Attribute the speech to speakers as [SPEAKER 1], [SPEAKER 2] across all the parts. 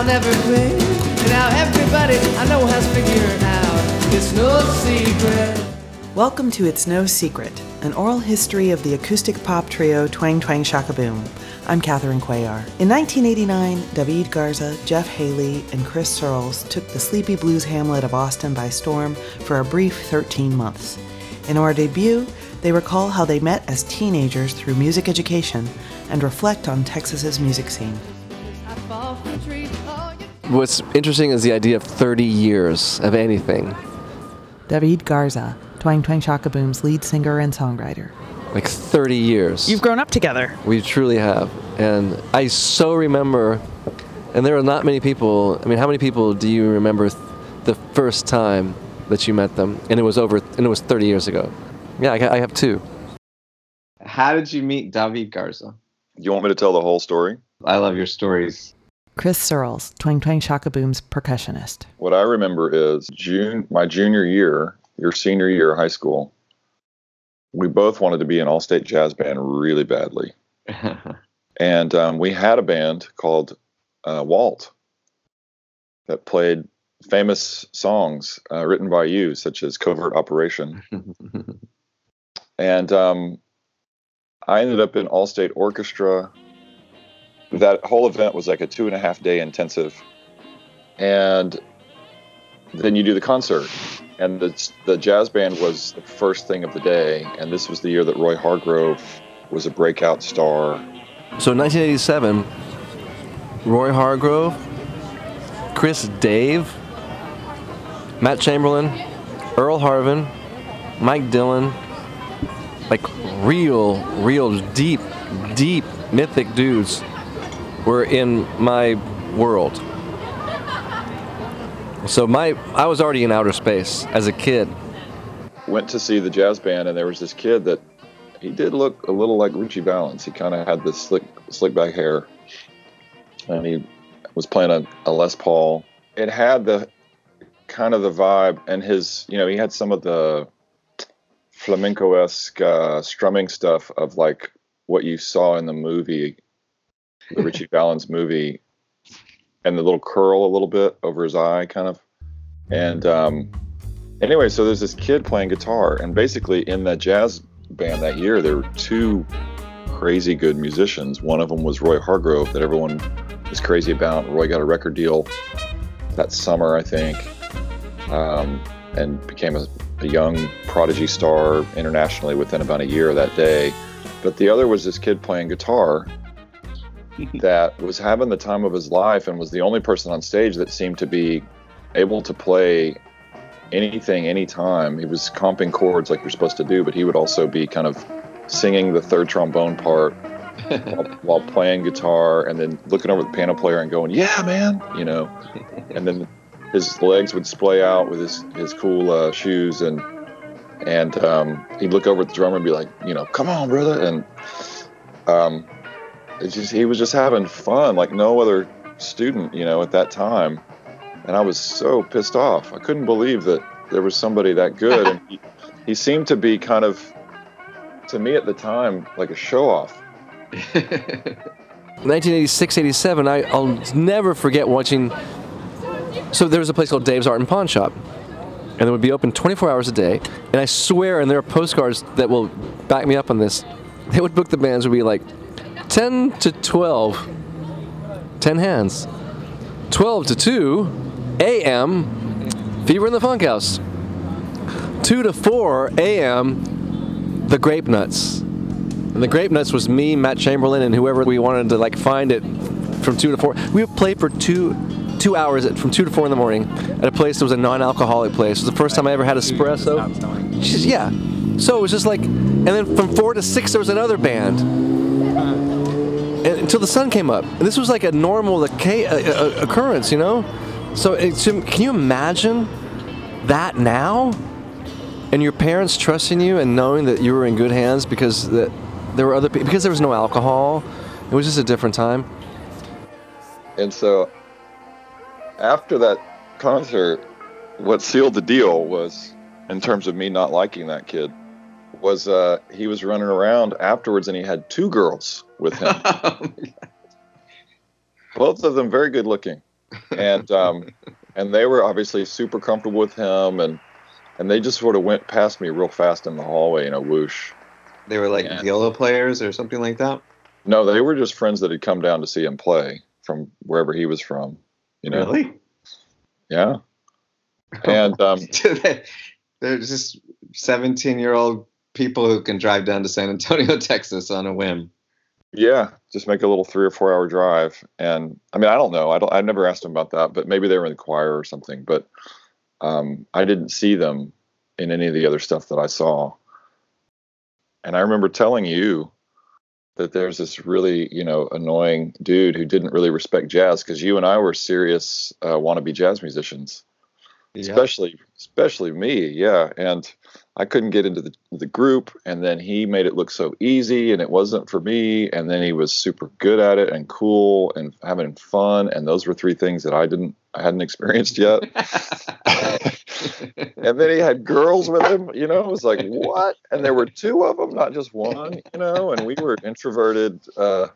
[SPEAKER 1] I'll never quit. Now everybody I know has figured out it's no secret.
[SPEAKER 2] Welcome to It's No Secret, an oral history of the acoustic pop trio Twang Twang Shaka Boom. I'm Catherine Cuellar. In 1989, David Garza, Jeff Haley, and Chris Searles took the sleepy blues hamlet of Austin by storm for a brief 13 months. In our debut, they recall how they met as teenagers through music education and reflect on Texas's music scene.
[SPEAKER 3] What's interesting is the idea of 30 years of anything.
[SPEAKER 2] David Garza, Twang Twang Shaka Boom's lead singer and songwriter.
[SPEAKER 3] Like 30 years.
[SPEAKER 2] You've grown up together.
[SPEAKER 3] We truly have. And I so remember, and there are not many people. I mean, how many people do you remember th- the first time that you met them? And it was over, and it was 30 years ago. Yeah, I, I have two.
[SPEAKER 4] How did you meet David Garza?
[SPEAKER 5] You want me to tell the whole story?
[SPEAKER 4] I love your stories.
[SPEAKER 2] Chris Searles, Twang Twang Shaka Boom's percussionist.
[SPEAKER 5] What I remember is June, my junior year, your senior year of high school. We both wanted to be an all-state jazz band really badly, and um, we had a band called uh, Walt that played famous songs uh, written by you, such as "Covert Operation." and um, I ended up in All State Orchestra. That whole event was like a two and a half day intensive, and then you do the concert, and the the jazz band was the first thing of the day, and this was the year that Roy Hargrove was a breakout star.
[SPEAKER 3] So in 1987, Roy Hargrove, Chris Dave, Matt Chamberlain, Earl Harvin, Mike Dillon, like real, real deep, deep mythic dudes were in my world. So my I was already in outer space as a kid.
[SPEAKER 5] Went to see the jazz band, and there was this kid that he did look a little like Ritchie Valens. He kind of had this slick, slick back hair, and he was playing a, a Les Paul. It had the kind of the vibe, and his, you know, he had some of the flamenco-esque uh, strumming stuff of like what you saw in the movie, the Ritchie Valens movie, and the little curl a little bit over his eye, kind of. And um, anyway, so there's this kid playing guitar, and basically in that jazz band that year, there were two crazy good musicians. One of them was Roy Hargrove, that everyone was crazy about. Roy got a record deal that summer, I think, um, and became a, a young prodigy star internationally within about a year of that day. But the other was this kid playing guitar that was having the time of his life and was the only person on stage that seemed to be able to play anything anytime. He was comping chords like you're supposed to do but he would also be kind of singing the third trombone part while, while playing guitar and then looking over the piano player and going yeah man you know? And then his legs would splay out with his his cool uh, shoes and and um, he'd look over at the drummer and be like you know come on brother and um, just he was just having fun like no other student you know at that time and I was so pissed off. I couldn't believe that there was somebody that good. and he, he seemed to be kind of, to me at the time, like a show off.
[SPEAKER 3] 1986, 87, I, I'll never forget watching. So there was a place called Dave's Art and Pawn Shop, and it would be open 24 hours a day. And I swear, and there are postcards that will back me up on this. They would book the bands would be like 10 to 12, 10 hands, 12 to 2 a.m. Fever in the Funk House, 2 to 4 a.m. The Grape Nuts. And the Grape Nuts was me, Matt Chamberlain, and whoever we wanted to like find it from two to four. We would play for two two hours at, from two to four in the morning at a place that was a non-alcoholic place. It was the first time I ever had espresso. Just- yeah. So it was just like, and then from four to six there was another band. Until the sun came up. And this was like a normal occurrence, you know. So can you imagine that now? And your parents trusting you and knowing that you were in good hands because that there were other people because there was no alcohol. It was just a different time.
[SPEAKER 5] And so after that concert, what sealed the deal was, in terms of me not liking that kid, was uh, he was running around afterwards and he had two girls with him. Both of them very good looking. and um, and they were obviously super comfortable with him, and and they just sort of went past me real fast in the hallway in a whoosh.
[SPEAKER 4] They were like
[SPEAKER 5] Yeah.
[SPEAKER 4] viola players or something like that.
[SPEAKER 5] No, they were just friends that had come down to see him play from wherever he was from. You know,
[SPEAKER 4] Really?
[SPEAKER 5] yeah. And um,
[SPEAKER 4] They're just 17 year old people who can drive down to San Antonio, Texas on a whim.
[SPEAKER 5] Yeah, just make a little three or four hour drive. And I mean, I don't know. I don't. I've never asked them about that, but maybe they were in the choir or something. But um, I didn't see them in any of the other stuff that I saw. And I remember telling you that there's this really, you know, annoying dude who didn't really respect jazz because you and I were serious uh, wannabe jazz musicians especially especially me yeah and i couldn't get into the, the group and then he made it look so easy and it wasn't for me and then he was super good at it and cool and having fun and those were three things that i didn't i hadn't experienced yet. And then he had girls with him you know it was like what? And there were two of them not just one you know and we were introverted uh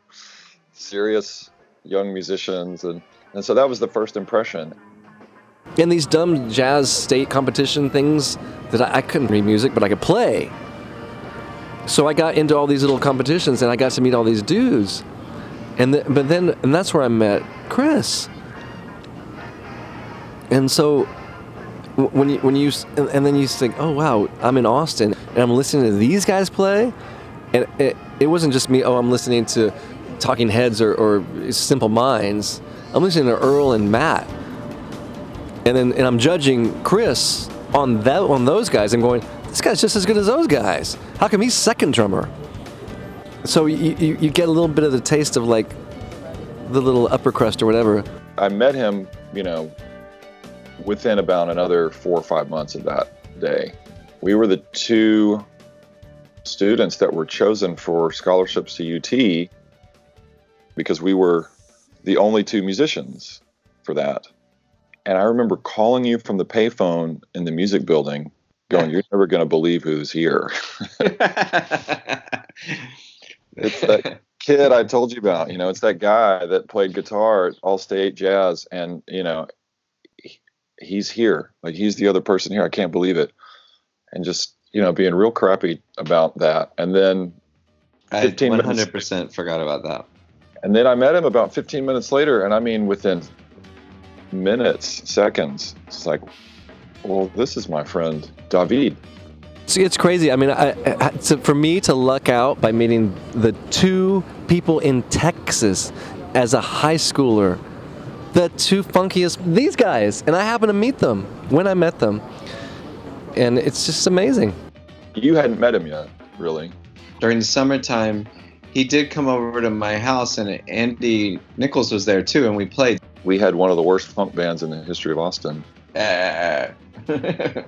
[SPEAKER 5] serious young musicians and and so that was the first impression
[SPEAKER 3] in these dumb jazz state competition things that I, I couldn't read music, but I could play. So I got into all these little competitions, and I got to meet all these dudes. And th- but then, and that's where I met Chris. And so, when you when you and, and then you think, oh wow, I'm in Austin, and I'm listening to these guys play, and it, it wasn't just me. Oh, I'm listening to Talking Heads or, or Simple Minds. I'm listening to Earl and Matt and then and I'm judging Chris on that on those guys. I'm going, this guy's just as good as those guys. How come he's second drummer? So you, you, you get a little bit of the taste of like the little upper crust or whatever.
[SPEAKER 5] I met him, you know, within about another four or five months of that day. We were the two students that were chosen for scholarships to UT because we were the only two musicians for that. And I remember calling you from the payphone in the music building, going, You're never going to believe who's here. It's that kid I told you about. You know, it's that guy that played guitar at Allstate Jazz, and you know, he, he's here. Like he's the other person here. I can't believe it. And just you know, being real crappy about that. And then,
[SPEAKER 4] I
[SPEAKER 5] 15 minutes.
[SPEAKER 4] 100% forgot about that.
[SPEAKER 5] and then I met him about 15 minutes later, and I mean, within minutes, seconds, it's like, well, this is my friend David.
[SPEAKER 3] See, it's crazy. I mean, I, I, to, for me to luck out by meeting the two people in Texas as a high schooler, the two funkiest, these guys, and I happened to meet them when I met them. And it's just amazing.
[SPEAKER 5] You hadn't met him yet, really.
[SPEAKER 4] During the summertime, he did come over to my house, and Andy Nichols was there too, and we played
[SPEAKER 5] we had one of the worst funk bands in the history of Austin.
[SPEAKER 4] hey,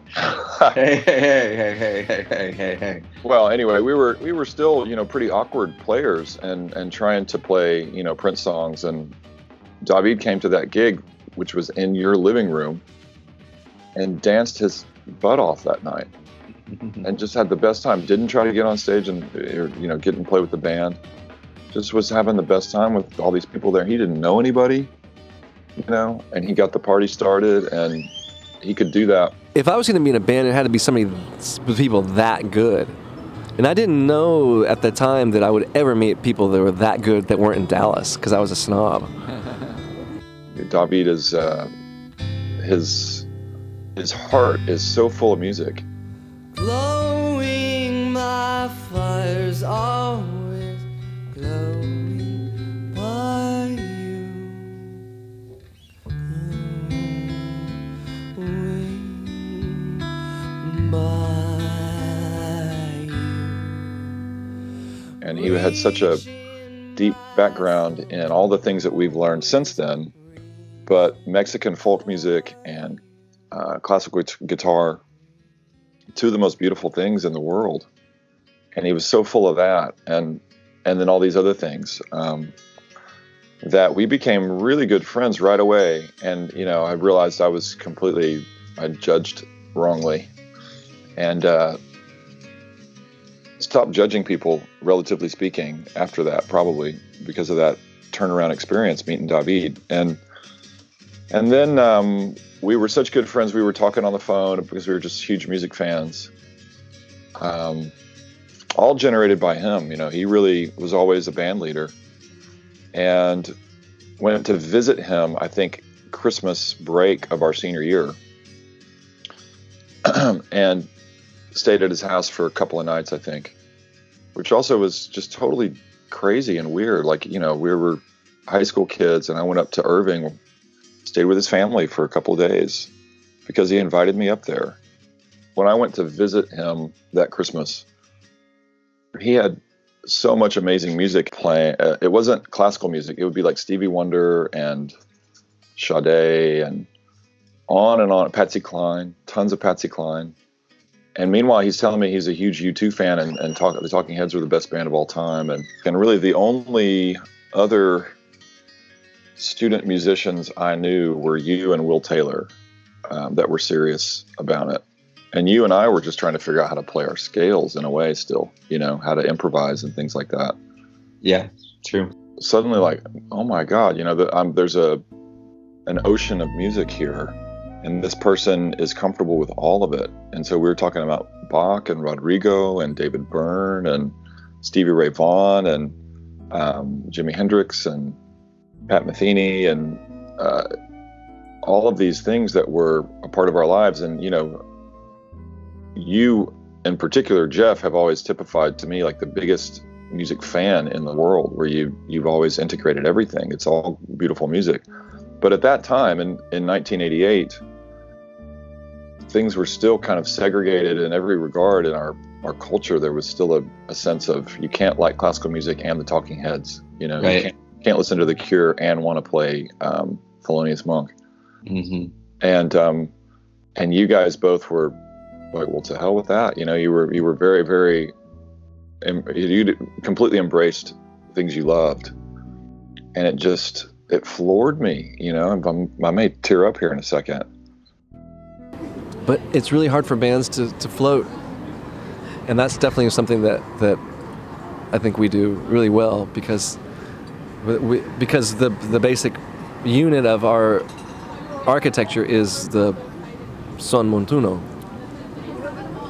[SPEAKER 4] hey, hey, hey, hey, hey, hey, hey.
[SPEAKER 5] Well, anyway, we were we were still you know pretty awkward players and and trying to play you know Prince songs and David came to that gig which was in your living room and danced his butt off that night and just had the best time. Didn't try to get on stage and you know get and play with the band. Just was having the best time with all these people there. He didn't know anybody you know, and he got the party started and he could do that
[SPEAKER 3] If I was going to be in a band, it had to be somebody with people that good. And I didn't know at the time that I would ever meet people that were that good that weren't in Dallas because I was a snob.
[SPEAKER 5] David is uh, his his heart is so full of music.
[SPEAKER 1] Glowing, my fire's always
[SPEAKER 5] and he had such a deep background in all the things that we've learned since then. But Mexican folk music and uh, classical gu- guitar, two of the most beautiful things in the world. And he was so full of that, and and then all these other things um, that we became really good friends right away. And you know, I realized I was completely I judged wrongly, and uh, stopped judging people, relatively speaking, after that, probably because of that turnaround experience meeting David. And And then um, we were such good friends. We were talking on the phone because we were just huge music fans. Um, all generated by him. You know, he really was always a band leader. And went to visit him, I think, Christmas break of our senior year. and stayed at his house for a couple of nights, I think, which also was just totally crazy and weird. Like, you know, we were high school kids, and I went up to Irving, stayed with his family for a couple of days because he invited me up there. When I went to visit him that Christmas, he had so much amazing music playing. Uh, it wasn't classical music, it would be like Stevie Wonder and Sade and on and on. Patsy Cline, tons of Patsy Cline. And meanwhile, he's telling me he's a huge U2 fan and, and talk, the Talking Heads were the best band of all time. And, and really, the only other student musicians I knew were you and Will Taylor um, that were serious about it. And you and I were just trying to figure out how to play our scales in a way, still, you know, how to improvise and things like that.
[SPEAKER 4] Yeah, true.
[SPEAKER 5] Suddenly, like, oh my God, you know, the, um, there's a an ocean of music here and this person is comfortable with all of it. And so we were talking about Bach and Rodrigo and David Byrne and Stevie Ray Vaughan and um, Jimi Hendrix and Pat Metheny and uh, all of these things that were a part of our lives. And you know, you in particular, Jeff, have always typified to me like the biggest music fan in the world, where you you've always integrated everything. It's all beautiful music. But at that time, in, in 1988, things were still kind of segregated in every regard in our, our culture. There was still a, a sense of you can't like classical music and the Talking Heads. You know,
[SPEAKER 4] Right.
[SPEAKER 5] you can't, can't listen to The Cure and want to play um, Thelonious Monk.
[SPEAKER 4] hmm
[SPEAKER 5] And um, and you guys both were like, well, to hell with that. You know, you were you were very very you completely embraced things you loved, and it just it floored me. You know, and I'm, I may tear up here in a second.
[SPEAKER 3] But it's really hard for bands to, to float and that's definitely something that, that I think we do really well because we, because the the basic unit of our architecture is the son montuno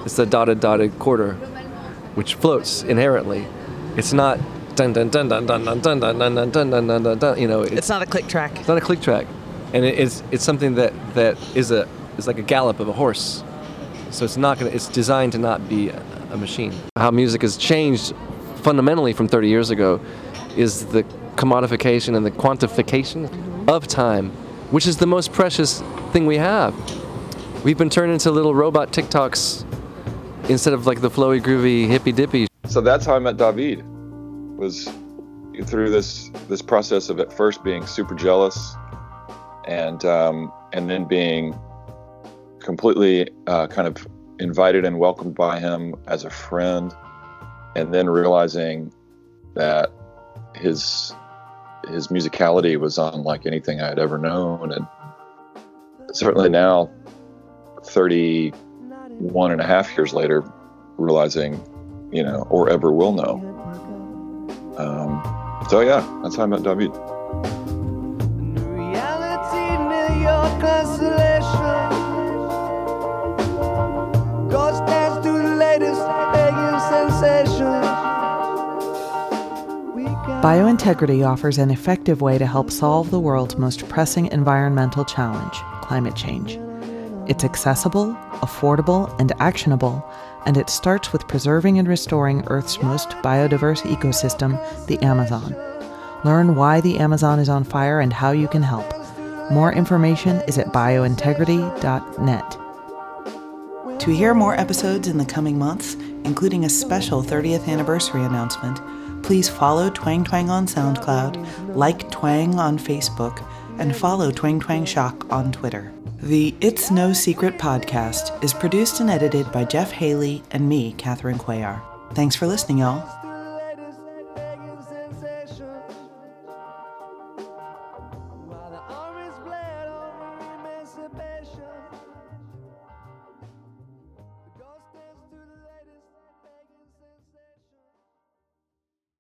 [SPEAKER 3] it's the dotted dotted quarter which floats inherently it's not dun dun dun dun dun dun dun dun dun dun dun dun dun dun dun you know
[SPEAKER 2] It's not a click track.
[SPEAKER 3] it's not a click track, and it, it's it's something that that is a is like a gallop of a horse. So it's not gonna. It's designed to not be a, machine. How music has changed fundamentally from 30 years ago is the commodification and the quantification of time, which is the most precious thing we have. We've been turned into little robot TikToks instead of like the flowy, groovy, hippy dippy.
[SPEAKER 5] So that's how I met David. Was through this this process of at first being super jealous, and um, and then being completely uh, kind of invited and welcomed by him as a friend, and then realizing that his his musicality was unlike anything I had ever known, and certainly now, 31 and a half years later, realizing, you know, or ever will know. Um, so yeah, that's how I met David.
[SPEAKER 2] Biointegrity offers an effective way to help solve the world's most pressing environmental challenge climate change. It's accessible, affordable, and actionable, and it starts with preserving and restoring Earth's most biodiverse ecosystem, the Amazon. Learn why the Amazon is on fire and how you can help. More information is at biointegrity.net. To hear more episodes in the coming months, including a special 30th anniversary announcement, please follow Twang Twang on SoundCloud, like Twang on Facebook, and follow Twang Twang Shock on Twitter. The It's No Secret podcast is produced and edited by Jeff Haley and me, Catherine Cuellar. Thanks for listening, y'all.